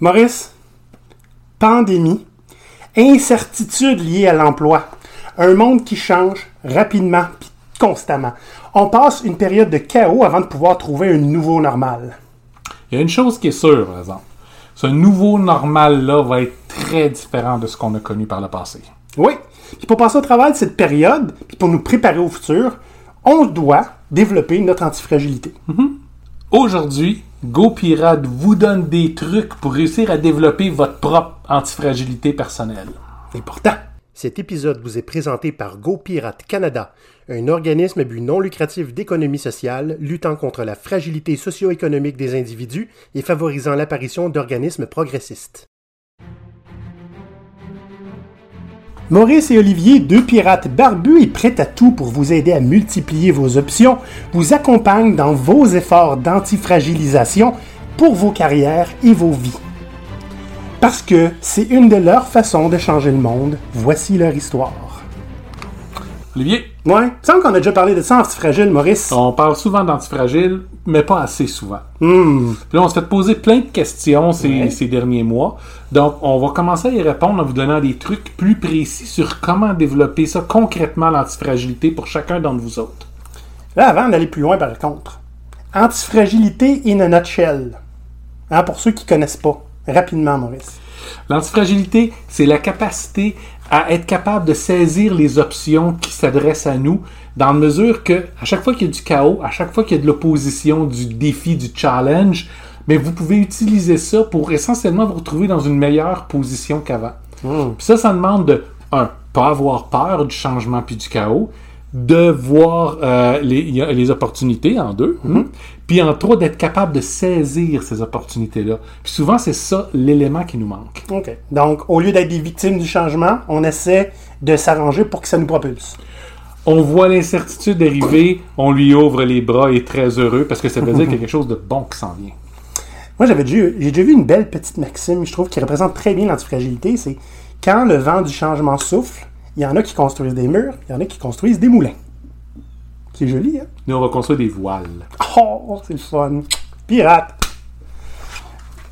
Maurice, pandémie, incertitude liée à l'emploi, un monde qui change rapidement puis constamment. On passe une période de chaos avant de pouvoir trouver un nouveau normal. Il y a une chose qui est sûre, par exemple. Ce nouveau normal-là va être très différent de ce qu'on a connu par le passé. Oui. Puis pour passer au travail de cette période, puis pour nous préparer au futur, on doit développer notre antifragilité. Aujourd'hui, GoPirate vous donne des trucs pour réussir à développer votre propre antifragilité personnelle. Important. Cet épisode vous est présenté par GoPirate Canada, un organisme à but non lucratif d'économie sociale luttant contre la fragilité socio-économique des individus et favorisant l'apparition d'organismes progressistes. Maurice et Olivier, deux pirates barbus et prêts à tout pour vous aider à multiplier vos options, vous accompagnent dans vos efforts d'antifragilisation pour vos carrières et vos vies. Parce que c'est une de leurs façons de changer le monde, voici leur histoire. Olivier, Ouais, il me semble qu'on a déjà parlé de ça antifragile, Maurice. on parle souvent d'antifragile, mais pas assez souvent. Hmm. Puis là, on se fait poser plein de questions ces, Ouais. ces derniers mois. Donc, on va commencer à y répondre en vous donnant des trucs plus précis sur comment développer ça concrètement, l'antifragilité, pour chacun d'entre vous autres. Là, avant d'aller plus loin, par contre, antifragilité in a nutshell. Hein, pour ceux qui connaissent pas, rapidement, Maurice. L'antifragilité, c'est la capacité à être capable de saisir les options qui s'adressent à nous, dans la mesure que, à chaque fois qu'il y a du chaos, à chaque fois qu'il y a de l'opposition, du défi, du challenge, mais vous pouvez utiliser ça pour essentiellement vous retrouver dans une meilleure position qu'avant. Hmm. Ça, ça demande de, un, pas avoir peur du changement puis du chaos, de voir euh, les, opportunités en deux, hein. Puis en trois, d'être capable de saisir ces opportunités-là. Puis souvent, c'est ça l'élément qui nous manque. OK. Donc, au lieu d'être des victimes du changement, on essaie de s'arranger pour que ça nous propulse. On voit l'incertitude arriver, on lui ouvre les bras et est très heureux parce que ça veut dire qu'il y a quelque chose de bon qui s'en vient. Moi, j'avais déjà, j'ai déjà vu une belle petite maxime, je trouve, qui représente très bien l'antifragilité. C'est quand le vent du changement souffle, il y en a qui construisent des murs, il y en a qui construisent des moulins. C'est joli, hein? Nous, on va construire des voiles. Oh, c'est le fun. Pirate.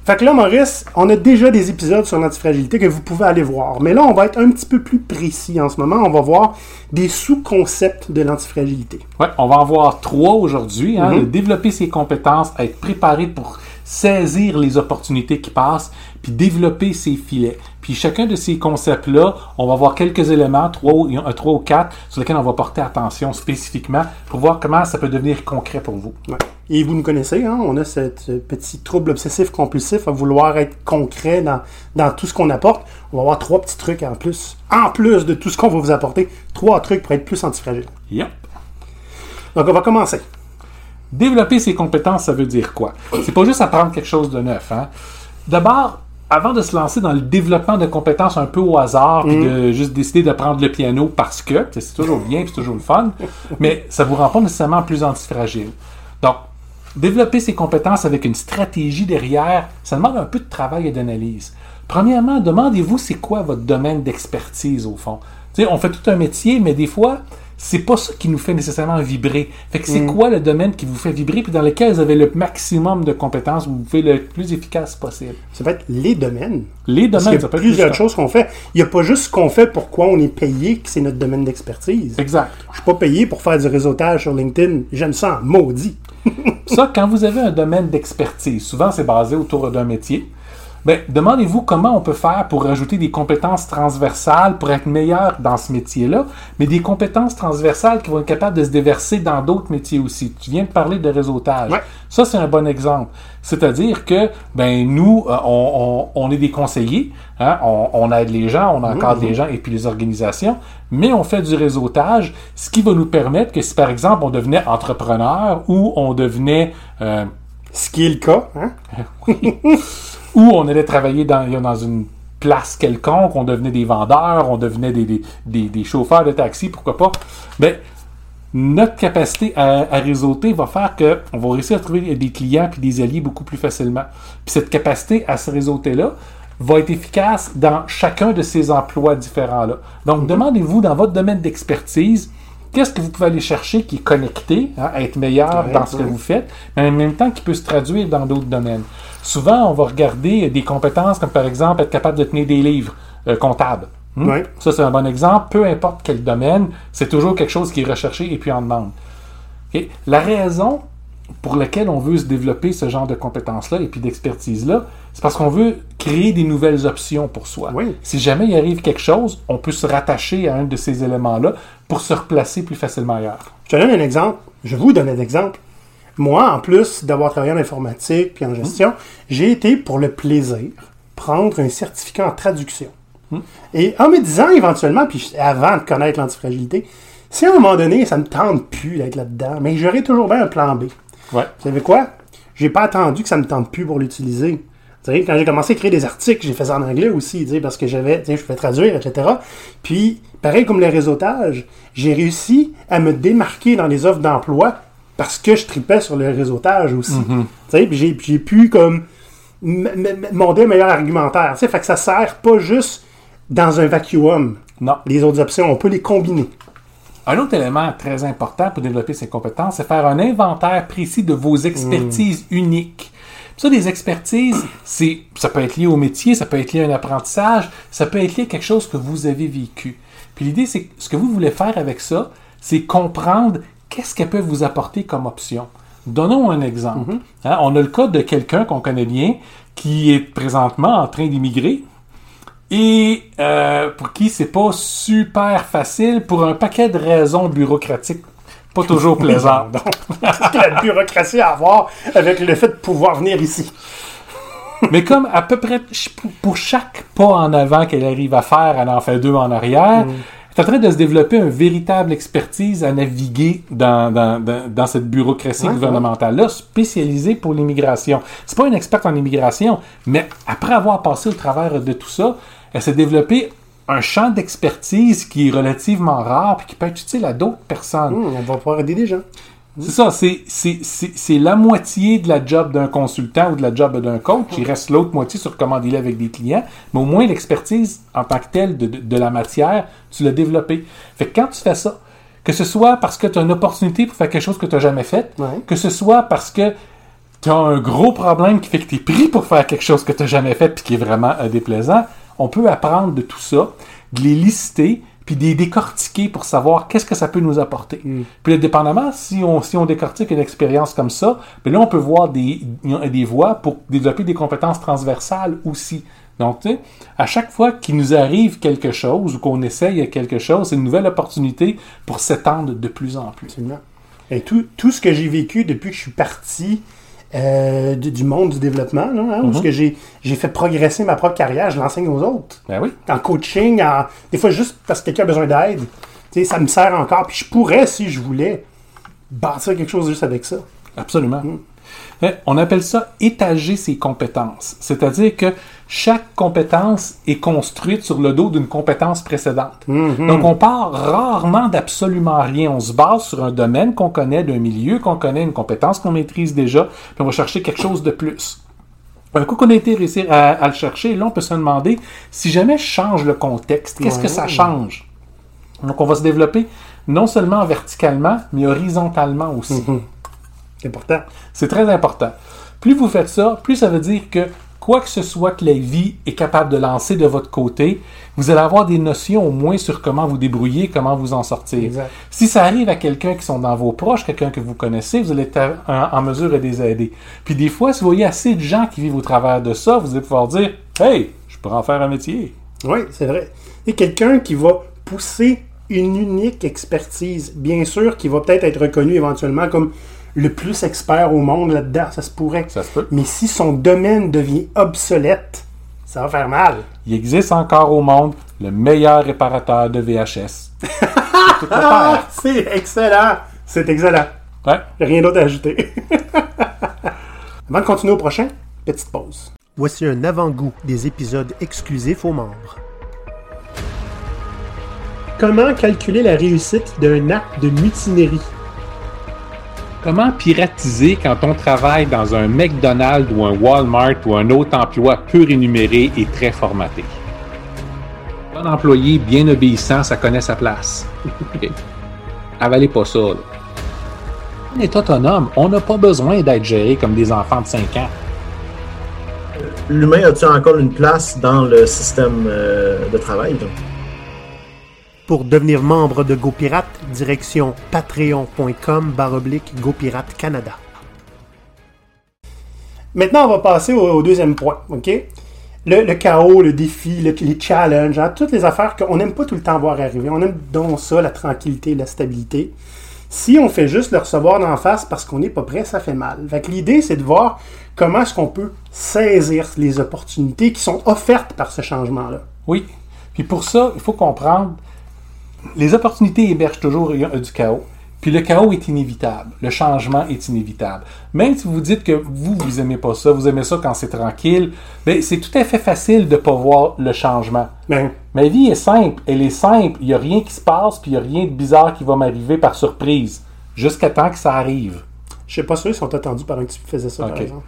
Fait que là, Maurice, on a déjà des épisodes sur l'antifragilité que vous pouvez aller voir. Mais là, on va être un petit peu plus précis en ce moment. On va voir des sous-concepts de l'antifragilité. Ouais, on va en voir trois aujourd'hui. Hein, Mhm. de développer ses compétences, être préparé pour saisir les opportunités qui passent, puis développer ses filets. Puis chacun de ces concepts-là, on va voir quelques éléments, trois ou, trois ou quatre, sur lesquels on va porter attention spécifiquement pour voir comment ça peut devenir concret pour vous. Ouais. Et vous nous connaissez, hein? on a ce petit trouble obsessif-compulsif à vouloir être concret dans, dans tout ce qu'on apporte. On va avoir trois petits trucs en plus. En plus de tout ce qu'on va vous apporter, trois trucs pour être plus antifragile. Yep. Donc, on va commencer. Développer ses compétences, ça veut dire quoi? C'est pas juste apprendre quelque chose de neuf. Hein? D'abord, avant de se lancer dans le développement de compétences un peu au hasard, puis de juste décider de prendre le piano parce que, c'est toujours bien, c'est toujours le fun, mais ça vous rend pas nécessairement plus antifragile. Donc, développer ses compétences avec une stratégie derrière, ça demande un peu de travail et d'analyse. Premièrement, demandez-vous c'est quoi votre domaine d'expertise au fond. On fait tout un métier, mais des fois, c'est pas ça qui nous fait nécessairement vibrer. Fait que c'est quoi le domaine qui vous fait vibrer, puis dans lequel vous avez le maximum de compétences, vous pouvez le plus efficace possible? Ça peut être les domaines. Les Parce domaines, qu'il y ça a peut plusieurs plus- choses qu'on fait. Il n'y a pas juste ce qu'on fait pour quoi on est payé, que c'est notre domaine d'expertise. Exact. Je suis pas payé pour faire du réseautage sur LinkedIn. J'aime ça en maudit. Ça, quand vous avez un domaine d'expertise, souvent c'est basé autour d'un métier, ben, demandez-vous comment on peut faire pour rajouter des compétences transversales pour être meilleur dans ce métier-là, mais des compétences transversales qui vont être capables de se déverser dans d'autres métiers aussi. Tu viens de parler de réseautage. Ouais. Ça, c'est un bon exemple. C'est-à-dire que, ben, nous, euh, on, on- on est des conseillers, hein, on, on aide les gens, on encadre les gens et puis les organisations, mais on fait du réseautage, ce qui va nous permettre que si, par exemple, on devenait entrepreneur ou on devenait... euh, Ce qui est le cas. Hein? ou on allait travailler dans, dans une place quelconque, on devenait des vendeurs, on devenait des, des, des- des chauffeurs de taxi, pourquoi pas. Ben, notre capacité à, à réseauter va faire qu'on va réussir à trouver des clients puis des alliés beaucoup plus facilement. Puis cette capacité à se réseauter-là va être efficace dans chacun de ces emplois différents-là. Donc, demandez-vous dans votre domaine d'expertise, qu'est-ce que vous pouvez aller chercher qui est connecté hein, à être meilleur Ouais, dans ce que vous faites, mais en même temps qui peut se traduire dans d'autres domaines. Souvent, on va regarder des compétences comme par exemple être capable de tenir des livres euh, comptables. Hmm? Ça, c'est un bon exemple. Peu importe quel domaine, c'est toujours quelque chose qui est recherché et puis en demande. La raison pour laquelle on veut se développer ce genre de compétences-là et puis d'expertise-là, c'est parce qu'on veut créer des nouvelles options pour soi. Oui. Si jamais il arrive quelque chose, on peut se rattacher à un de ces éléments-là pour se replacer plus facilement ailleurs. Je te donne un exemple. Je vous donne un exemple. Moi, en plus d'avoir travaillé en informatique puis en gestion, j'ai été pour le plaisir prendre un certificat en traduction. Et en me disant éventuellement, puis avant de connaître l'antifragilité, si à un moment donné, ça me tente plus d'être là-dedans, mais j'aurais toujours bien un plan B. Ouais. Vous savez quoi? J'ai pas attendu que ça me tente plus pour l'utiliser. Quand j'ai commencé à écrire des articles, j'ai fait ça en anglais aussi, parce que j'avais, je pouvais traduire, etc. Puis, pareil comme le réseautage, j'ai réussi à me démarquer dans les offres d'emploi parce que je tripais sur le réseautage aussi. Tu sais, puis j'ai, pu comme un meilleur argumentaire. Tu sais, fait que ça sert pas juste dans un vacuum. Non. Les autres options, on peut les combiner. Un autre élément très important pour développer ses compétences, c'est faire un inventaire précis de vos expertises uniques. Puis Ça, des expertises, c'est, ça peut être lié au métier, ça peut être lié à un apprentissage, ça peut être lié à quelque chose que vous avez vécu. Puis l'idée, c'est que ce que vous voulez faire avec ça, c'est comprendre qu'est-ce qu'elle peut vous apporter comme option? Donnons un exemple. Hein, on a le cas de quelqu'un qu'on connaît bien qui est présentement en train d'immigrer et euh, pour qui c'est pas super facile pour un paquet de raisons bureaucratiques pas toujours plaisantes. Donc, qu'est-ce que la bureaucratie a à voir avec le fait de pouvoir venir ici? Mais comme à peu près pour- chaque pas en avant qu'elle arrive à faire, elle en fait deux en arrière. Est en train de se développer une véritable expertise à naviguer dans, dans, dans, dans cette bureaucratie Ouais, gouvernementale-là, spécialisée pour l'immigration. C'est pas une experte en immigration, mais après avoir passé au travers de tout ça, elle s'est développée un champ d'expertise qui est relativement rare et qui peut être utile à d'autres personnes. Hum, on va pouvoir aider des gens. C'est ça, c'est, la moitié de la job d'un consultant ou de la job d'un coach. Il reste l'autre moitié sur comment dealer avec des clients. Mais au moins, l'expertise en tant que telle de, de- de la matière, tu l'as développée. Fait que quand tu fais ça, que ce soit parce que tu as une opportunité pour faire quelque chose que tu n'as jamais fait, Ouais. que ce soit parce que tu as un gros problème qui fait que tu es pris pour faire quelque chose que tu n'as jamais fait puis qui est vraiment euh, déplaisant, on peut apprendre de tout ça, de les lister, puis de les décortiquer pour savoir qu'est-ce que ça peut nous apporter. Puis là, dépendamment, si on, si on décortique une expérience comme ça, ben là, on peut voir des, des voies pour développer des compétences transversales aussi. Donc, tu sais, à chaque fois qu'il nous arrive quelque chose ou qu'on essaye quelque chose, c'est une nouvelle opportunité pour s'étendre de plus en plus. Absolument. Et tout, tout ce que j'ai vécu depuis que je suis parti euh, du, du monde du développement, là, hein, où que j'ai fait progresser ma propre carrière, je l'enseigne aux autres. Ben oui. En coaching, en, des fois juste parce que quelqu'un a besoin d'aide. Ça me sert encore. Puis je pourrais, si je voulais, bâtir quelque chose juste avec ça. Absolument. Eh, On appelle ça étager ses compétences. C'est-à-dire que chaque compétence est construite sur le dos d'une compétence précédente. Donc, on part rarement d'absolument rien. On se base sur un domaine qu'on connaît, d'un milieu qu'on connaît, une compétence qu'on maîtrise déjà, puis on va chercher quelque chose de plus. Un coup qu'on a été réussi à, à le chercher, là, on peut se demander si jamais je change le contexte, qu'est-ce que ça change? Donc, on va se développer non seulement verticalement, mais horizontalement aussi. C'est important. C'est très important. Plus vous faites ça, plus ça veut dire que quoi que ce soit que la vie est capable de lancer de votre côté, vous allez avoir des notions au moins sur comment vous débrouiller, comment vous en sortir. Exact. Si ça arrive à quelqu'un qui sont dans vos proches, quelqu'un que vous connaissez, vous allez être en, en mesure de les aider. Puis des fois, si vous voyez assez de gens qui vivent au travers de ça, vous allez pouvoir dire Hey, je pourrais en faire un métier. Oui, c'est vrai. Et quelqu'un qui va pousser une unique expertise, bien sûr, qui va peut-être être reconnu éventuellement comme le plus expert au monde là-dedans, ça se pourrait. Ça se peut. Mais si son domaine devient obsolète, ça va faire mal. Il existe encore au monde le meilleur réparateur de VHS. C'est tout à faire. c'est excellent! C'est excellent. Ouais. Rien d'autre à ajouter. Avant de continuer au prochain, petite pause. Voici un avant-goût des épisodes exclusifs aux membres. Comment calculer la réussite d'un acte de mutinerie? Comment piratiser quand on travaille dans un McDonald's ou un Walmart ou un autre emploi peu rémunéré et très formaté? Un employé bien obéissant, ça connaît sa place. Avalez pas ça. là. On est autonome. On n'a pas besoin d'être géré comme des enfants de 5 ans. l'humain a-t-il encore une place dans le système euh, de travail? Pour devenir membre de GoPirate, direction patreon.com baroblique GoPirate Canada. Maintenant, on va passer au, deuxième point, OK? Le, le chaos, le défi, le- les challenges, hein, toutes les affaires qu'on n'aime pas tout le temps voir arriver. On aime donc ça, la tranquillité, la stabilité. Si on fait juste le recevoir d'en face parce qu'on n'est pas prêt, ça fait mal. Fait que l'idée, c'est de voir comment est-ce qu'on peut saisir les opportunités qui sont offertes par ce changement-là. Oui. Puis pour ça, il faut comprendre, les opportunités hébergent toujours du chaos. Puis le chaos est inévitable. Le changement est inévitable. Même si vous dites que vous, vous aimez pas ça, vous aimez ça quand c'est tranquille, ben, c'est tout à fait facile de pas voir le changement. Ben, Ma vie est simple. Elle est simple. Il n'y a rien qui se passe, puis il n'y a rien de bizarre qui va m'arriver par surprise. Jusqu'à temps que ça arrive. je sais pas sûr s'ils sont attendus par un type qui faisait ça, Ok. par exemple.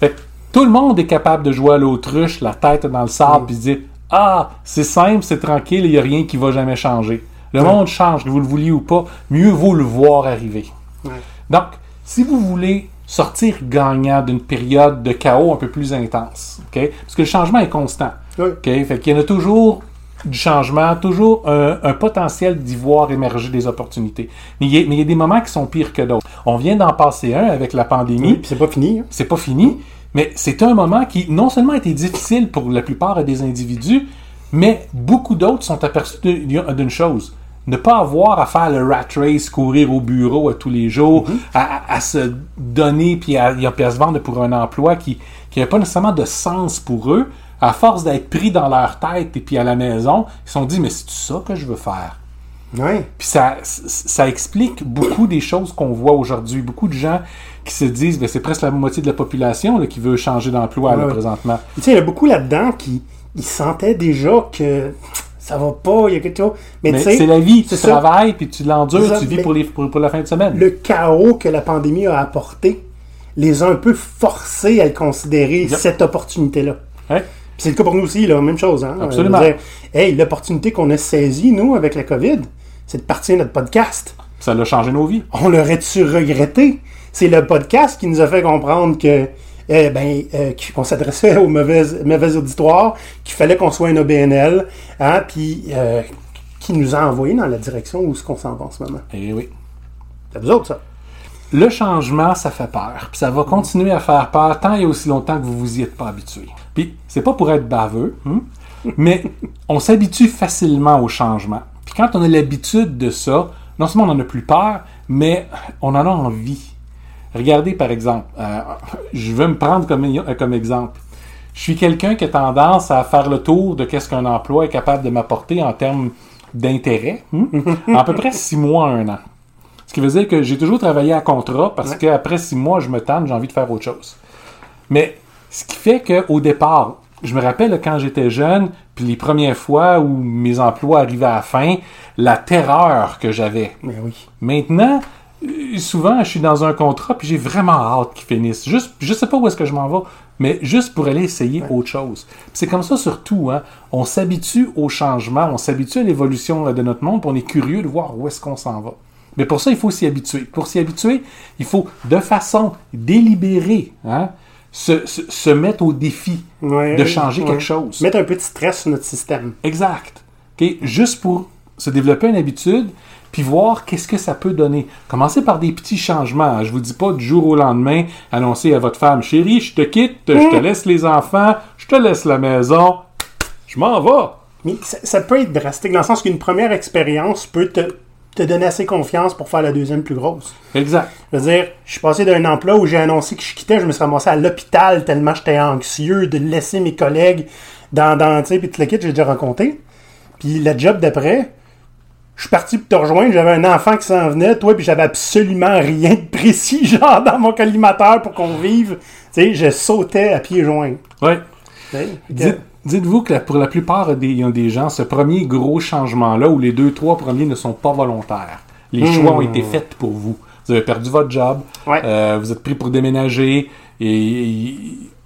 Fait que tout le monde est capable de jouer à l'autruche, la tête dans le sable, puis se dire Ah, c'est simple, c'est tranquille, il n'y a rien qui va jamais changer. Le monde change, que vous le vouliez ou pas, mieux vaut le voir arriver. Ouais. Donc, si vous voulez sortir gagnant d'une période de chaos un peu plus intense, parce que le changement est constant. OK? Fait qu'il y en a toujours du changement, toujours un, un potentiel d'y voir émerger des opportunités. Mais il, y a, mais il y a des moments qui sont pires que d'autres. On vient d'en passer un avec la pandémie. C'est pas fini. hein. C'est pas fini, mais c'est un moment qui non seulement a été difficile pour la plupart des individus, mais beaucoup d'autres sont aperçus d'une chose. Ne pas avoir à faire le rat race, courir au bureau à tous les jours, à, à- à se donner puis à, puis à se vendre pour un emploi qui n'avait pas nécessairement de sens pour eux, à force d'être pris dans leur tête et puis à la maison, ils se sont dit, mais c'est ça que je veux faire. Ouais. Puis ça, ça explique beaucoup des choses qu'on voit aujourd'hui. Beaucoup de gens qui se disent, ben, c'est presque la moitié de la population là, qui veut changer d'emploi Ouais. présentement. Tu sais, il y a beaucoup là-dedans qui ils sentaient déjà que ça va pas, il y a quelque chose. Mais, Mais c'est la vie, tu travailles, puis tu l'endures, tu vis pour, les, pour, pour la fin de semaine. le chaos que la pandémie a apporté les a un peu forcés à considérer Yep. cette opportunité-là. C'est le cas pour nous aussi, là, même chose. Hein? Absolument. Dire, hey, l'opportunité qu'on a saisie, nous, avec la COVID, c'est de partir notre podcast. Ça l'a changé nos vies. On l'aurait-tu regretté? C'est le podcast qui nous a fait comprendre que eh ben, euh, qu'on s'adressait aux mauvaises, mauvais auditoires, qu'il fallait qu'on soit un OBNL, hein, puis euh, qui nous a envoyé dans la direction où ce qu'on s'en va en ce moment. Et oui. C'est vous autres, ça. Le changement, ça fait peur. Puis ça va continuer à faire peur tant et aussi longtemps que vous vous y êtes pas habitué. Puis c'est pas pour être baveux, hein, mais on s'habitue facilement au changement. Puis quand on a l'habitude de ça, non seulement on en a plus peur, mais on en a envie. Regardez par exemple, euh, je vais me prendre comme, euh, comme exemple. Je suis quelqu'un qui a tendance à faire le tour de qu'est-ce qu'un emploi est capable de m'apporter en termes d'intérêt, hein, en à peu près six mois à un an. Ce qui veut dire que j'ai toujours travaillé à contrat parce Ouais. qu'après six mois, je me tanne, j'ai envie de faire autre chose. Mais ce qui fait qu'au départ, je me rappelle quand j'étais jeune, puis les premières fois où mes emplois arrivaient à la fin, la terreur que j'avais. Mais oui. Maintenant, euh, souvent, je suis dans un contrat, puis j'ai vraiment hâte qu'il finisse. Juste, je sais pas où est-ce que je m'en vais, mais juste pour aller essayer autre chose. C'est comme ça surtout, hein. On s'habitue au changement, on s'habitue à l'évolution de notre monde, puis on est curieux de voir où est-ce qu'on s'en va. Mais pour ça, il faut s'y habituer. Pour s'y habituer, il faut, de façon délibérée, hein, se, se, se mettre au défi Ouais, de changer ouais. quelque chose. Mettre un peu de stress sur notre système. Exact. OK? Juste pour se développer une habitude, puis voir qu'est-ce que ça peut donner. Commencez par des petits changements. Je vous dis pas du jour au lendemain, annoncer à votre femme, chérie, je te quitte, je te laisse les enfants, je te laisse la maison, je m'en vais. Mais ça, ça peut être drastique, dans le sens qu'une première expérience peut te, te donner assez confiance pour faire la deuxième plus grosse. Exact. Je veux dire, je suis passé d'un emploi où j'ai annoncé que je quittais, je me suis ramassé à l'hôpital tellement j'étais anxieux de laisser mes collègues dans, dans tu sais, puis tout le kit, j'ai déjà raconté. Puis le job d'après, je suis parti pour te rejoindre, j'avais un enfant qui s'en venait, toi, puis j'avais absolument rien de précis, genre, dans mon collimateur pour qu'on vive. Tu sais, je sautais à pieds joints. Oui. Tu sais, Dites, dites-vous que pour la plupart des, des gens, ce premier gros changement-là, où les deux, trois premiers ne sont pas volontaires, les Hmm. choix ont été faits pour vous. Vous avez perdu votre job, Ouais. euh, vous êtes pris pour déménager, et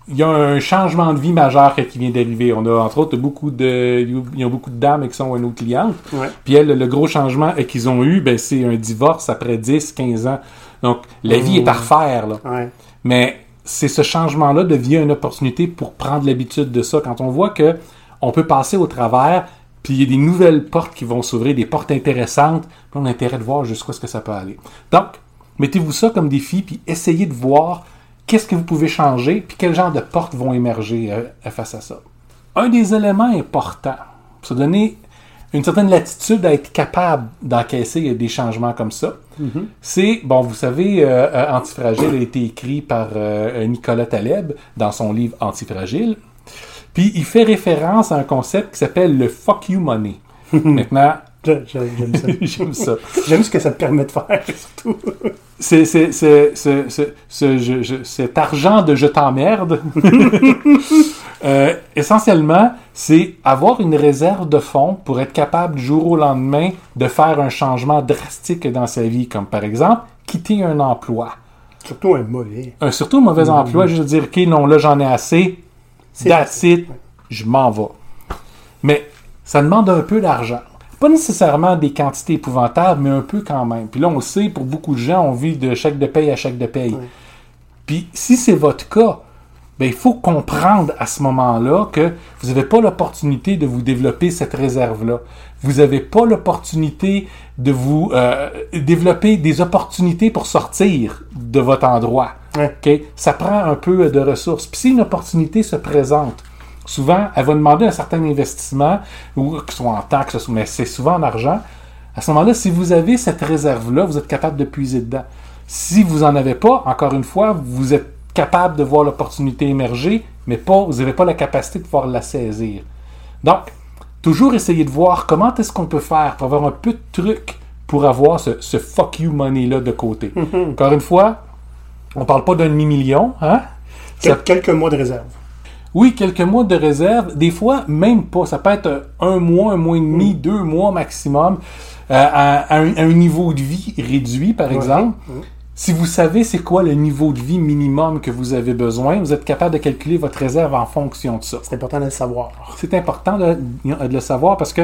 il y a un changement de vie majeur qui vient d'arriver. On a entre autres beaucoup de, il y a beaucoup de dames qui sont nos clientes. Ouais. Puis elles, le gros changement qu'ils ont eu, ben, c'est un divorce après 10, 15 ans. Donc, la vie est à refaire, là. Ouais. Mais c'est ce changement-là devient une opportunité pour prendre l'habitude de ça. Quand on voit que on peut passer au travers, puis il y a des nouvelles portes qui vont s'ouvrir, des portes intéressantes, puis on a intérêt de voir jusqu'où est-ce que ça peut aller. Donc, mettez-vous ça comme défi, puis essayez de voir qu'est-ce que vous pouvez changer, puis quel genre de portes vont émerger euh, face à ça. Un des éléments importants pour se donner une certaine latitude à être capable d'encaisser des changements comme ça, c'est, bon, vous savez, euh, euh, Antifragile a été écrit par euh, Nicolas Taleb dans son livre Antifragile. Puis il fait référence à un concept qui s'appelle le fuck you money. Maintenant, J'aime ça. j'aime ça. J'aime ce que ça te permet de faire, surtout. C'est, cet argent de je t'emmerde, euh, essentiellement, c'est avoir une réserve de fonds pour être capable du jour au lendemain de faire un changement drastique dans sa vie, comme par exemple quitter un emploi. Surtout un mauvais. Un, surtout un mauvais emploi, juste dire, OK, non, là, j'en ai assez, C'est that's it, je m'en vais. Mais ça demande un peu d'argent. Pas nécessairement des quantités épouvantables, mais un peu quand même. Puis là, on le sait, pour beaucoup de gens, on vit de chèque de paye à chèque de paye. Puis si c'est votre cas, ben, il faut comprendre à ce moment-là que vous n'avez pas l'opportunité de vous développer cette réserve-là. Vous n'avez pas l'opportunité de vous euh, développer des opportunités pour sortir de votre endroit. Ouais. OK? Ça prend un peu de ressources. Puis si une opportunité se présente, souvent, elle va demander un certain investissement, ou que ce soit en temps, que ce soit, mais c'est souvent en argent. À ce moment-là, si vous avez cette réserve-là, vous êtes capable de puiser dedans. Si vous n'en avez pas, encore une fois, vous êtes capable de voir l'opportunité émerger, mais pas, vous n'avez pas la capacité de pouvoir la saisir. Donc, toujours essayer de voir comment est-ce qu'on peut faire pour avoir un peu de trucs pour avoir ce, ce fuck you money-là de côté. Encore une fois, on parle pas d'un demi-million, hein? Ça- Quel- Quelques mois de réserve. oui, quelques mois de réserve. Des fois, même pas. Ça peut être un mois, un mois et demi, deux mois maximum, euh, à, à un, à un niveau de vie réduit, par exemple. Si vous savez c'est quoi le niveau de vie minimum que vous avez besoin, vous êtes capable de calculer votre réserve en fonction de ça. C'est important de le savoir. C'est important de, de le savoir parce que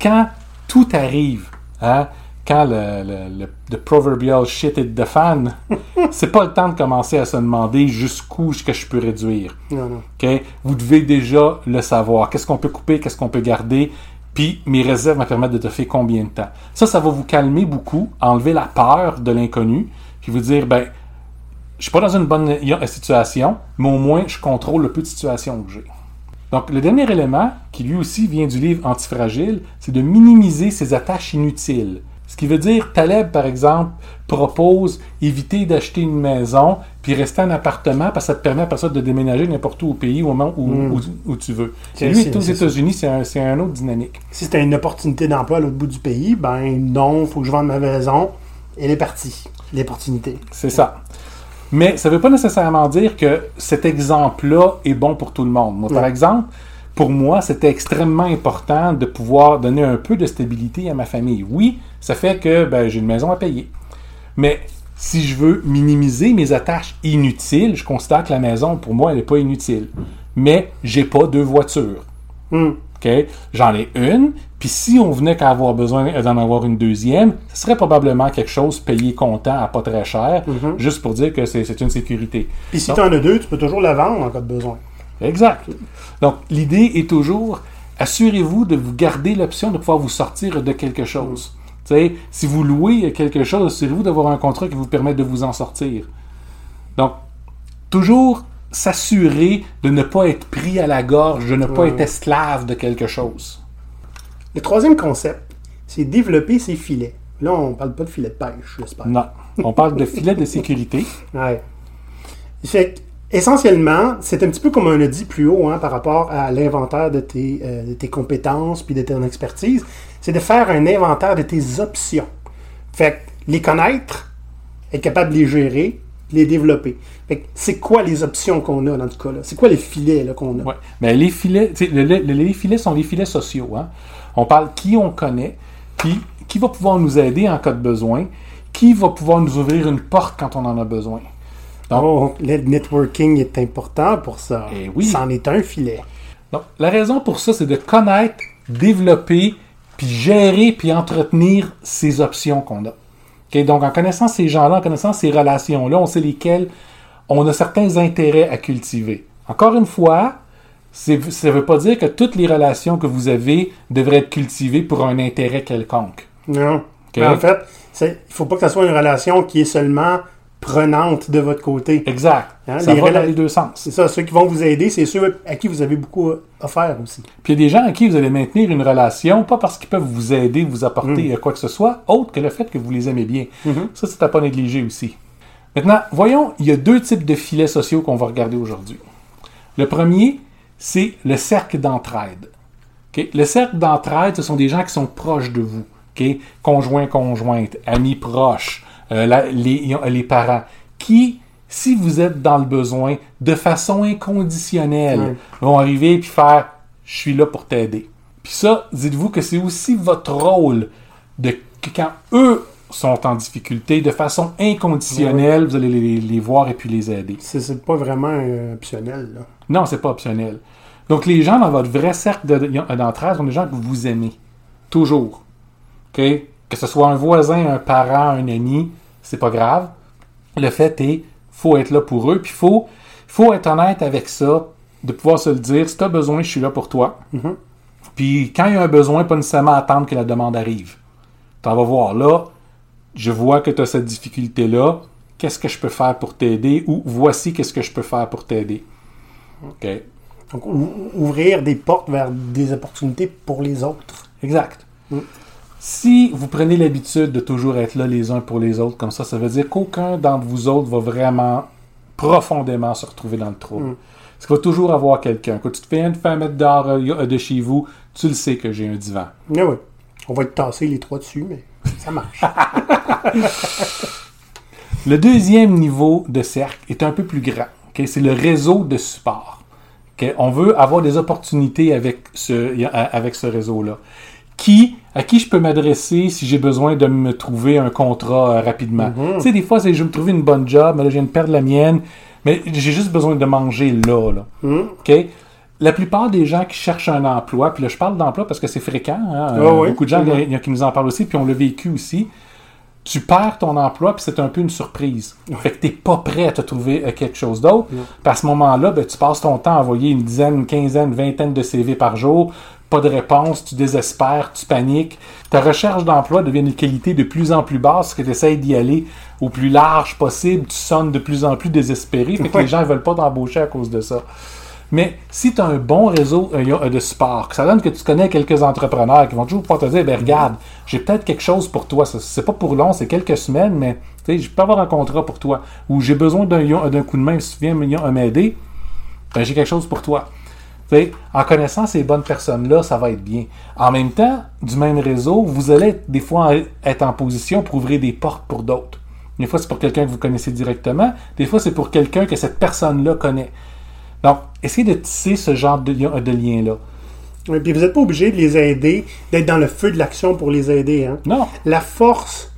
quand tout arrive, hein, quand le, le, le- the proverbial shit hit the fan, c'est pas le temps de commencer à se demander jusqu'où que je peux réduire. Non, non. Vous devez déjà le savoir. Qu'est-ce qu'on peut couper, qu'est-ce qu'on peut garder, puis mes réserves me permettent de te faire combien de temps? Ça, ça va vous calmer beaucoup, enlever la peur de l'inconnu, puis vous dire, ben, je suis pas dans une bonne situation, mais au moins, je contrôle le peu de situation que j'ai. Donc, le dernier élément, qui lui aussi vient du livre Antifragile, c'est de minimiser ses attaches inutiles. Ce qui veut dire, Taleb, par exemple, propose éviter d'acheter une maison puis rester en appartement parce que ça te permet après ça de déménager n'importe où au pays au moment où, où, où tu veux. Et lui, aux. États-Unis, c'est un, un autre dynamique. Si c'était une opportunité d'emploi à l'autre bout du pays, ben non, faut que je vende ma maison. Elle est partie. L'opportunité. C'est ça. Mais ça ne veut pas nécessairement dire que cet exemple-là est bon pour tout le monde. Moi, par exemple, pour moi, c'était extrêmement important de pouvoir donner un peu de stabilité à ma famille. Oui, ça fait que ben, j'ai une maison à payer. Mais si je veux minimiser mes attaches inutiles, je constate que la maison, pour moi, elle n'est pas inutile. Mais j'ai pas deux voitures. Hmm. J'en ai une. Puis si on venait qu'à avoir besoin d'en avoir une deuxième, ce serait probablement quelque chose payé comptant à pas très cher, juste pour dire que c'est une sécurité. Puis si tu en as deux, tu peux toujours la vendre en cas de besoin. Exact. Donc, l'idée est toujours, assurez-vous de vous garder l'option de pouvoir vous sortir de quelque chose. Sais, si vous louez quelque chose, assurez-vous d'avoir un contrat qui vous permet de vous en sortir. Donc, toujours s'assurer de ne pas être pris à la gorge, de ne pas Ouais. être esclave de quelque chose. Le troisième concept, c'est développer ses filets. Là, on parle pas de filet de pêche, j'espère. Non. On parle de filet de sécurité. Ouais. Fait essentiellement, c'est un petit peu comme on a dit plus haut hein, par rapport à l'inventaire de, tes, euh, de tes compétences puis de ton expertise. C'est de faire un inventaire de tes options. Fait que les connaître, être capable de les gérer, les développer. C'est quoi les options qu'on a dans ce cas-là? C'est quoi les filets qu'on a? Ouais. Les filets, tu sais, le- le- les filets sont les filets sociaux. Hein? On parle qui on connaît, puis qui va pouvoir nous aider en cas de besoin, qui va pouvoir nous ouvrir une porte quand on en a besoin. Donc, Oh, le networking est important pour ça. Eh oui. C'en est un filet. donc, la raison pour ça, c'est de connaître, développer, puis gérer, puis entretenir ces options qu'on a. Donc, en connaissant ces gens-là, en connaissant ces relations-là, on sait lesquelles on a certains intérêts à cultiver. Encore une fois, ça ne veut pas dire que toutes les relations que vous avez devraient être cultivées pour un intérêt quelconque. Non. Mais en fait, il faut pas que ce soit une relation qui est seulement prenante de votre côté. Exact. Hein, ça les va dans les deux sens. C'est ça, ceux qui vont vous aider, c'est ceux à qui vous avez beaucoup à faire aussi. Puis il y a des gens à qui vous allez maintenir une relation, pas parce qu'ils peuvent vous aider, vous apporter euh, quoi que ce soit, autre que le fait que vous les aimez bien. Ça, c'est à pas négliger aussi. Maintenant, voyons, il y a deux types de filets sociaux qu'on va regarder aujourd'hui. Le premier, c'est le cercle d'entraide. Le cercle d'entraide, ce sont des gens qui sont proches de vous. OK? Conjoints, conjointes, amis proches, euh, la- les, les parents, qui, si vous êtes dans le besoin, de façon inconditionnelle, vont arriver et faire « je suis là pour t'aider ». Puis ça, dites-vous que c'est aussi votre rôle de que quand eux sont en difficulté, de façon inconditionnelle, vous allez les, les voir et puis les aider. C'est c'est pas vraiment euh, optionnel. Là. Non, c'est pas optionnel. Donc, les gens dans votre vrai cercle de- d'entraide sont des gens que vous aimez. Toujours. OK? Que ce soit un voisin, un parent, un ami, c'est pas grave. Le fait est, faut être là pour eux, puis faut, faut être honnête avec ça, de pouvoir se le dire. Si tu as besoin, je suis là pour toi. Mhm. Puis, quand il y a un besoin, pas nécessairement attendre que la demande arrive. Tu vas voir là, je vois que tu as cette difficulté-là. Qu'est-ce que je peux faire pour t'aider? Ou voici qu'est-ce que je peux faire pour t'aider. OK? Donc, ou- ouvrir des portes vers des opportunités pour les autres. Exact. Mm. Si vous prenez l'habitude de toujours être là les uns pour les autres, comme ça, ça veut dire qu'aucun d'entre vous autres va vraiment profondément se retrouver dans le trouble. Mm. Parce qu'il va toujours avoir quelqu'un. Quand tu te fais une femme dehors euh, de chez vous, tu le sais que j'ai un divan. Mais oui. On va être tassés les trois dessus, mais ça marche. Le deuxième niveau de cercle est un peu plus grand. C'est le réseau de support. On veut avoir des opportunités avec ce, avec ce réseau-là. Qui, à qui je peux m'adresser si j'ai besoin de me trouver un contrat euh, rapidement. Tu sais, des fois, c'est je me trouver une bonne job, mais là, je viens de perdre la mienne, mais j'ai juste besoin de manger là. là. Hmm? OK? La plupart des gens qui cherchent un emploi, puis là, je parle d'emploi parce que c'est fréquent, hein, Ah euh, oui, beaucoup de gens il y a qui nous en parlent aussi, puis on l'a vécu aussi. Tu perds ton emploi, puis c'est un peu une surprise. Fait que t'es pas prêt à te trouver euh, quelque chose d'autre. Puis à ce moment-là, ben, tu passes ton temps à envoyer une dizaine, une quinzaine, une vingtaine de CV par jour. Pas de réponse, tu désespères, tu paniques. Ta recherche d'emploi devient une qualité de plus en plus basse, que tu essaies d'y aller au plus large possible. Tu sonnes de plus en plus désespéré. Fait que Ouais. les gens ne veulent pas t'embaucher à cause de ça. Mais si tu as un bon réseau euh, de support, que ça donne que tu connais quelques entrepreneurs qui vont toujours pouvoir te dire, ben regarde, j'ai peut-être quelque chose pour toi. C'est pas pour long, c'est quelques semaines, mais tu sais, je peux avoir un contrat pour toi. Ou j'ai besoin d'un coup de main, si tu viens m'aider, ben, j'ai quelque chose pour toi. En connaissant ces bonnes personnes-là, ça va être bien. En même temps, du même réseau, vous allez être- des fois être en position pour ouvrir des portes pour d'autres. Des fois, c'est pour quelqu'un que vous connaissez directement. Des fois, c'est pour quelqu'un que cette personne-là connaît. Donc, essayez de tisser ce genre de, lien- de lien-là. Et puis vous n'êtes pas obligé de les aider, d'être dans le feu de l'action pour les aider. Hein. Non. La force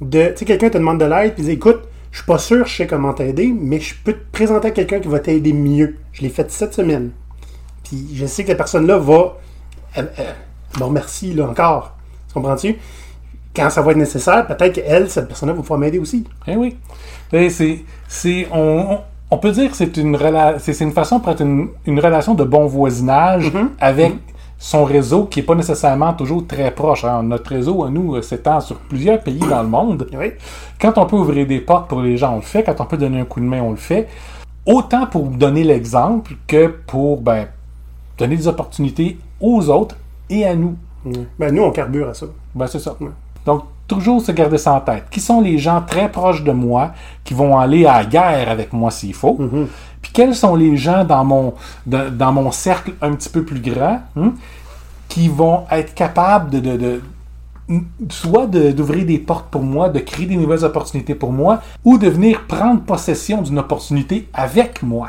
de. Tu sais, quelqu'un te demande de l'aide, puis dit écoute, je suis pas sûr, je sais comment t'aider, mais je peux te présenter à quelqu'un qui va t'aider mieux. Je l'ai fait cette semaine. Puis je sais que la personne-là va. Euh, euh, bon, merci, là, encore. Tu comprends-tu? Quand ça va être nécessaire, peut-être qu'elle, cette personne-là, va pouvoir m'aider aussi. Eh oui. C'est, on, on- peut dire que c'est une, c'est, une façon pour être une, une relation de bon voisinage avec son réseau qui n'est pas nécessairement toujours très proche. hein. Notre réseau, à nous, euh, s'étend sur plusieurs pays dans le monde. Oui. Quand on peut ouvrir des portes pour les gens, on le fait. Quand on peut donner un coup de main, on le fait. Autant pour donner l'exemple que pour ben, donner des opportunités aux autres et à nous. Ben, nous, on carbure à ça. Ben, c'est ça. Donc, toujours se garder ça en tête. Qui sont les gens très proches de moi qui vont aller à la guerre avec moi s'il faut? Puis quels sont les gens dans mon, dans, dans mon cercle un petit peu plus grand hein, qui vont être capables de, de, de- soit d'ouvrir des portes pour moi, de créer des nouvelles opportunités pour moi, ou de venir prendre possession d'une opportunité avec moi?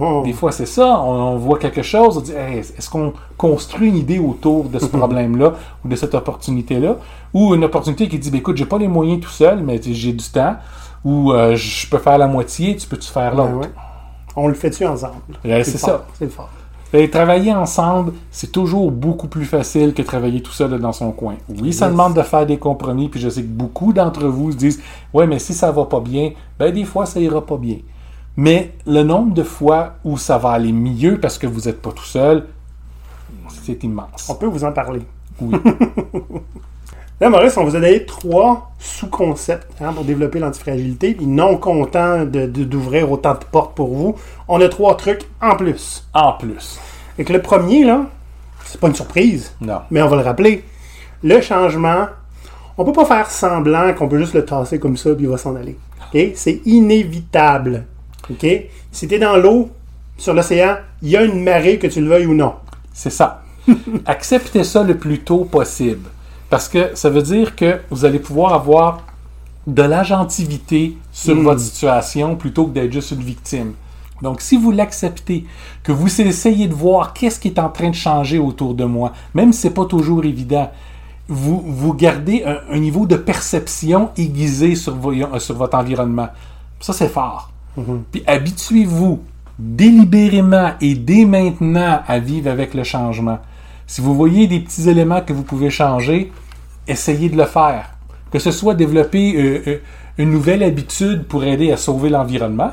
Oh. Des fois, c'est ça. On, on voit quelque chose, on dit Hey, est-ce qu'on construit une idée autour de ce problème-là ou de cette opportunité-là? Ou une opportunité qui dit ben, écoute, j'ai pas les moyens tout seul, mais j'ai du temps, ou euh, je peux faire la moitié, tu peux-tu faire l'autre? Ben ouais. On le fait-tu ensemble? C'est ça. C'est le fort. Et travailler ensemble, c'est toujours beaucoup plus facile que travailler tout seul dans son coin. Oui, ça Yes. demande de faire des compromis, puis je sais que beaucoup d'entre vous se disent Ouais, mais si ça va pas bien, ben des fois ça ira pas bien. Mais le nombre de fois où ça va aller mieux parce que vous n'êtes pas tout seul, c'est immense. On peut vous en parler. Oui. Là, Maurice, on vous a donné trois sous-concepts hein, pour développer l'antifragilité. Puis non content de- de- d'ouvrir autant de portes pour vous, on a trois trucs en plus. en plus. Et que le premier, là, c'est pas une surprise, Non. mais on va le rappeler. Le changement, on peut pas faire semblant qu'on peut juste le tasser comme ça puis il va s'en aller. OK? C'est inévitable. OK? Si tu es dans l'eau, sur l'océan, il y a une marée que tu le veuilles ou non. C'est ça. Acceptez ça le plus tôt possible. Parce que ça veut dire que vous allez pouvoir avoir de l'agentivité sur Mm. votre situation plutôt que d'être juste une victime. Donc, si vous l'acceptez, que vous essayez de voir qu'est-ce qui est en train de changer autour de moi, même si c'est pas toujours évident, vous, vous gardez un, un niveau de perception aiguisé sur, euh, sur votre environnement. Ça, c'est fort. Puis habituez-vous délibérément et dès maintenant à vivre avec le changement. Si vous voyez des petits éléments que vous pouvez changer, essayez de le faire. Que ce soit développer euh, euh, une nouvelle habitude pour aider à sauver l'environnement?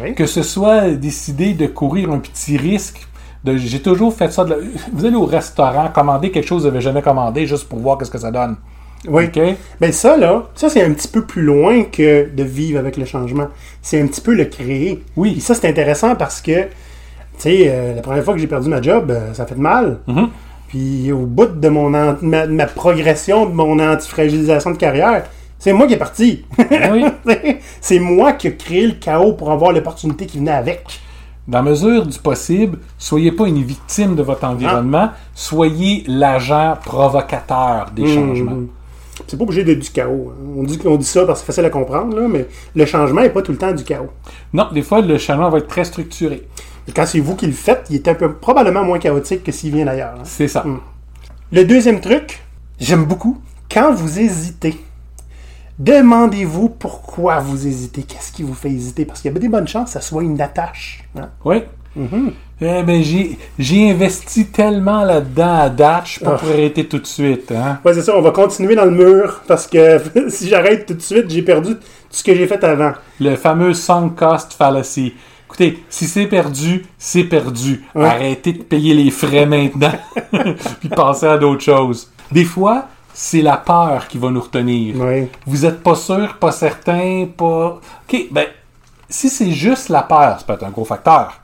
Oui. que ce soit décider de courir un petit risque. de- J'ai toujours fait ça. de la- vous allez au restaurant, commander quelque chose que vous n'avez jamais commandé juste pour voir qu'est-ce que ça donne. Oui. OK? Ben ça, là, ça, c'est un petit peu plus loin que de vivre avec le changement. C'est un petit peu le créer. Oui. Ça, c'est intéressant parce que, tu sais, euh, la première fois que j'ai perdu ma job, euh, ça fait de mal. Mhm. Puis au bout de mon an- ma, ma progression, de mon antifragilisation de carrière, c'est moi qui est parti. Ah oui. c'est moi qui ai créé le chaos pour avoir l'opportunité qui venait avec. Dans mesure du possible, soyez pas une victime de votre environnement, soyez l'agent provocateur des changements. C'est pas obligé d'être du chaos. hein. On dit qu'on dit ça parce que c'est facile à comprendre, là, mais le changement n'est pas tout le temps du chaos. Non, des fois, le changement va être très structuré. Et quand c'est vous qui le faites, il est un peu probablement moins chaotique que s'il vient d'ailleurs. hein. C'est ça. Le deuxième truc, j'aime beaucoup, quand vous hésitez, demandez-vous pourquoi vous hésitez. Qu'est-ce qui vous fait hésiter? Parce qu'il y a des bonnes chances que ça soit une attache. hein. Oui. Eh ben, j'ai, j'ai investi tellement là-dedans à date, je suis pas Ah. pour arrêter tout de suite. Hein? Ouais, c'est ça, on va continuer dans le mur parce que si j'arrête tout de suite, j'ai perdu tout ce que j'ai fait avant. Le fameux sunk cost fallacy. Écoutez, si c'est perdu, c'est perdu. Ouais. Arrêtez de payer les frais maintenant, puis pensez à d'autres choses. Des fois, c'est la peur qui va nous retenir. Oui. Vous êtes pas sûr, pas certain, pas. Ok, ben, si c'est juste la peur, ça peut être un gros facteur.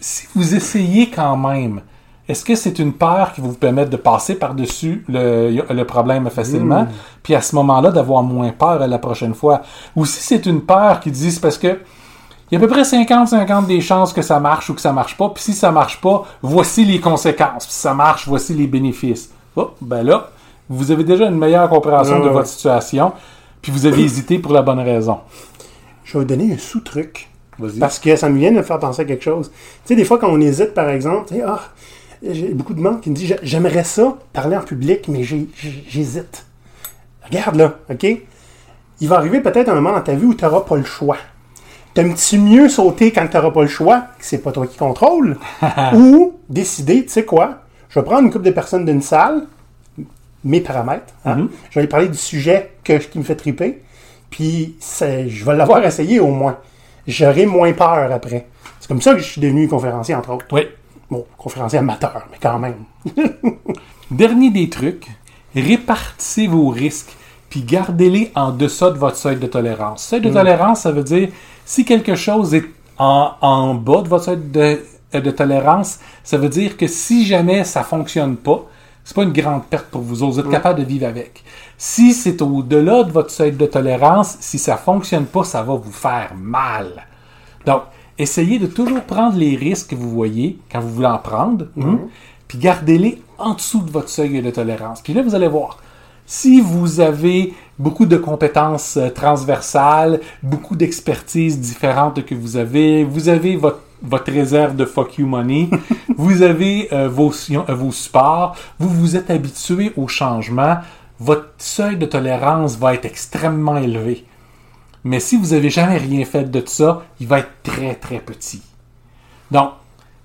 Si vous essayez quand même, est-ce que c'est une peur qui va vous permettre de passer par-dessus le, le problème facilement, puis à ce moment-là d'avoir moins peur à la prochaine fois? Ou si c'est une peur qui dit c'est parce que il y a à peu près 50-50 des chances que ça marche ou que ça marche pas, puis si ça marche pas, voici les conséquences. Puis si ça marche, voici les bénéfices. Oh, ben là, vous avez déjà une meilleure compréhension de votre situation, puis vous avez hésité pour la bonne raison. Je vais vous donner un sous-truc. Parce que ça me vient de me faire penser à quelque chose. Tu sais, des fois, quand on hésite, par exemple, tu sais, ah, j'ai beaucoup de monde qui me dit J'a- J'aimerais ça, parler en public, mais j'hésite. Regarde là, OK? Il va arriver peut-être un moment dans ta vie où tu n'auras pas le choix. T'aimes-tu mieux sauter quand tu n'auras pas le choix, que c'est pas toi qui contrôle, ou décider, tu sais quoi, je vais prendre une couple de personnes d'une salle, mes paramètres, hein, Mhm. je vais lui parler du sujet que, qui me fait triper, puis je vais l'avoir essayé au moins. J'aurai moins peur après. C'est comme ça que je suis devenu conférencier, entre autres. Oui. Bon, conférencier amateur, mais quand même. Dernier des trucs, répartissez vos risques, puis gardez-les en deçà de votre seuil de tolérance. Seuil de tolérance, ça veut dire si quelque chose est en, en bas de votre seuil de, euh, de tolérance, ça veut dire que si jamais ça fonctionne pas, c'est pas une grande perte pour vous autres. Vous êtes capable de vivre avec. Si c'est au-delà de votre seuil de tolérance, si ça fonctionne pas, ça va vous faire mal. Donc, essayez de toujours prendre les risques que vous voyez quand vous voulez en prendre, hein, puis gardez-les en dessous de votre seuil de tolérance. Puis là, vous allez voir. Si vous avez beaucoup de compétences euh, transversales, beaucoup d'expertises différentes que vous avez, vous avez votre, votre réserve de fuck you money, vous avez euh, vos, euh, vos supports, vous vous êtes habitué au changement, votre seuil de tolérance va être extrêmement élevé. Mais si vous n'avez jamais rien fait de ça, il va être très très petit. Donc,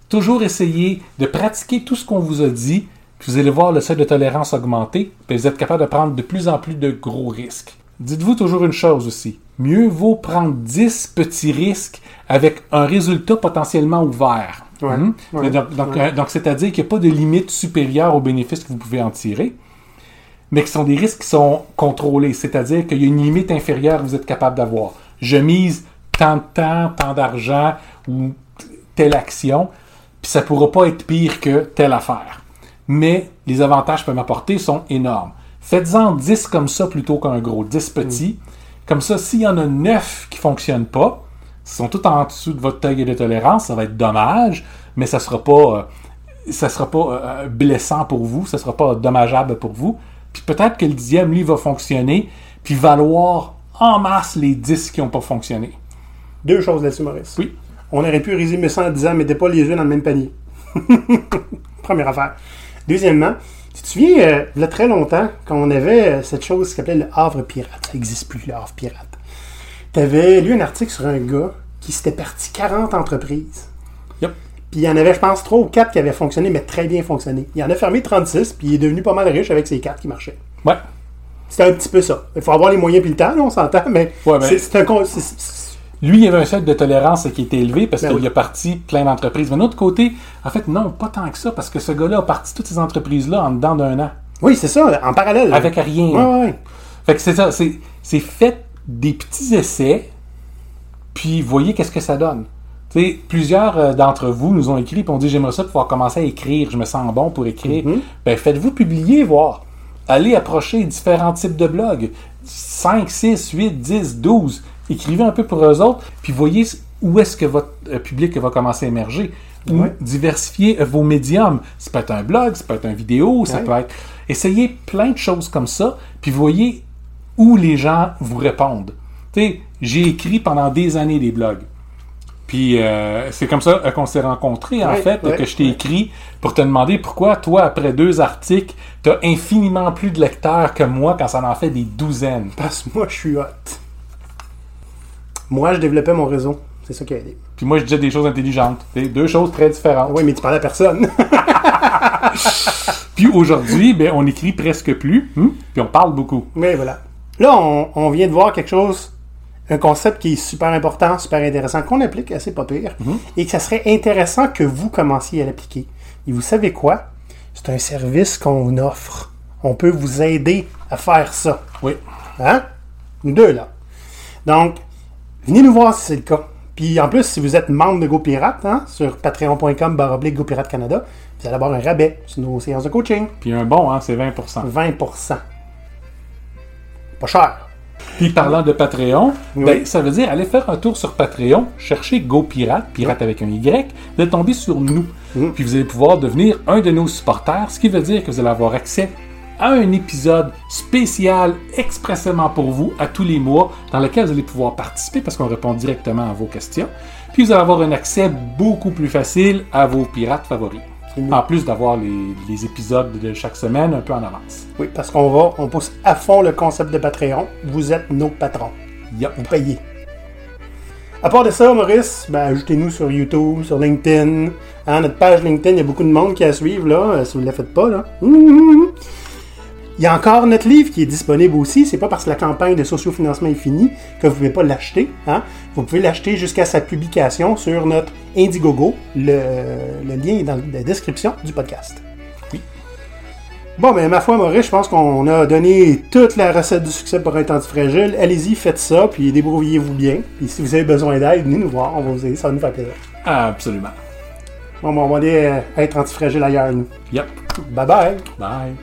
toujours essayer de pratiquer tout ce qu'on vous a dit, puis vous allez voir le seuil de tolérance augmenter, puis vous êtes capable de prendre de plus en plus de gros risques. Dites-vous toujours une chose aussi. Mieux vaut prendre 10 petits risques avec un résultat potentiellement ouvert. Ouais, Hmm? ouais, donc, donc, ouais. euh, donc, c'est-à-dire qu'il n'y a pas de limite supérieure aux bénéfices que vous pouvez en tirer, mais que ce sont des risques qui sont contrôlés. C'est-à-dire qu'il y a une limite inférieure que vous êtes capable d'avoir. Je mise tant de temps, tant d'argent ou telle action, puis ça ne pourra pas être pire que telle affaire. Mais les avantages que peut m'apporter sont énormes. Faites-en 10 comme ça plutôt qu'un gros, 10 petits. Comme ça, s'il y en a 9 qui ne fonctionnent pas, ils sont tous en dessous de votre taille de tolérance, ça va être dommage, mais ça ne sera pas, euh, ça sera pas euh, blessant pour vous, ça ne sera pas dommageable pour vous. Puis peut-être que le dixième, lui, va fonctionner, puis valoir en masse les 10 qui n'ont pas fonctionné. Deux choses là-dessus, Maurice. Oui. On aurait pu résumer ça en disant mettez pas les yeux dans le même panier. Première affaire. Deuxièmement, tu te souviens, euh, il y a très longtemps, quand on avait euh, cette chose qui s'appelait le Havre Pirate. Ça n'existe plus, le Havre Pirate. Tu avais lu un article sur un gars qui s'était parti 40 entreprises. Yep. Puis il y en avait, je pense, 3 ou 4 qui avaient fonctionné, mais très bien fonctionné. Il en a fermé 36, puis il est devenu pas mal riche avec ces 4 qui marchaient. Ouais. C'était un petit peu ça. Il faut avoir les moyens puis le temps, là, on s'entend, mais Ouais, ben- c'est un... c'est- Lui, il avait un seuil de tolérance qui était élevé parce Ben qu'il oui. a parti plein d'entreprises. Mais d'un autre côté, en fait, non, pas tant que ça, parce que ce gars-là a parti toutes ces entreprises-là en dedans d'un an. Oui, c'est ça, en parallèle. Avec rien. Ouais, ouais. Fait que c'est ça, c'est, c'est fait des petits essais, puis voyez qu'est-ce que ça donne. Tu sais, plusieurs euh, d'entre vous nous ont écrit et ont dit j'aimerais ça pouvoir commencer à écrire, je me sens bon pour écrire. Mhm. Ben faites-vous publier, voir. Allez approcher différents types de blogs. 5, 6, 8, 10, 12. Écrivez un peu pour eux autres, puis voyez où est-ce que votre euh, public va commencer à émerger. Ou Ouais. diversifier euh, vos médiums. Ça peut être un blog, ça peut être une vidéo, ça Ouais. peut être... Essayez plein de choses comme ça, puis voyez où les gens vous répondent. Tu sais, j'ai écrit pendant des années des blogs. Puis euh, c'est comme ça qu'on s'est rencontrés, en Ouais, fait, ouais, que je t'ai ouais. écrit pour te demander pourquoi, toi, après deux articles, tu as infiniment plus de lecteurs que moi quand ça en fait des douzaines. Parce que moi, je suis hot. Moi, je développais mon réseau. C'est ça qui a aidé. Puis moi, je disais des choses intelligentes. C'est deux choses très différentes. Oui, mais tu parlais à personne. Puis aujourd'hui, ben, on écrit presque plus, hein, puis on parle beaucoup. mais voilà. Là, on, on vient de voir quelque chose, un concept qui est super important, super intéressant, qu'on applique assez pas pire, et que ça serait intéressant que vous commenciez à l'appliquer. Et vous savez quoi? C'est un service qu'on offre. On peut vous aider à faire ça. Oui. Hein? Nous deux, là. Donc, venez nous voir si c'est le cas. Puis en plus, si vous êtes membre de GoPirate, hein, sur patreon.com baroblique GoPirate Canada, vous allez avoir un rabais sur nos séances de coaching. Puis un bon, hein, c'est 20%. 20%. Pas cher. Puis parlant de Patreon, Oui. ben, ça veut dire allez faire un tour sur Patreon, cherchez GoPirate, pirate avec un Y, allez tomber sur nous. Mm. Puis vous allez pouvoir devenir un de nos supporters, ce qui veut dire que vous allez avoir accès à un épisode spécial expressément pour vous à tous les mois, dans lequel vous allez pouvoir participer parce qu'on répond directement à vos questions. Puis vous allez avoir un accès beaucoup plus facile à vos pirates favoris. En plus d'avoir les, les épisodes de chaque semaine un peu en avance. Oui, parce qu'on va, on pousse à fond le concept de Patreon. Vous êtes nos patrons. Yup. Vous payez. À part de ça, Maurice, ben, ajoutez-nous sur YouTube, sur LinkedIn. Hein, notre page LinkedIn, il y a beaucoup de monde qui a à suivre, là, euh, si vous ne la faites pas, là. Il y a encore notre livre qui est disponible aussi. C'est pas parce que la campagne de sociofinancement est finie que vous ne pouvez pas l'acheter. Hein. Vous pouvez l'acheter jusqu'à sa publication sur notre Indiegogo. Le, le lien est dans la description du podcast. Bon, mais ma foi, Maurice, je pense qu'on a donné toute la recette du succès pour être antifragile. Allez-y, faites ça, puis débrouillez-vous bien. Puis si vous avez besoin d'aide, venez nous voir, on va vous aider, ça va nous faire plaisir. Absolument. Bon, ben, on va aller euh, être antifragile ailleurs, nous. Yep. Bye bye! Bye.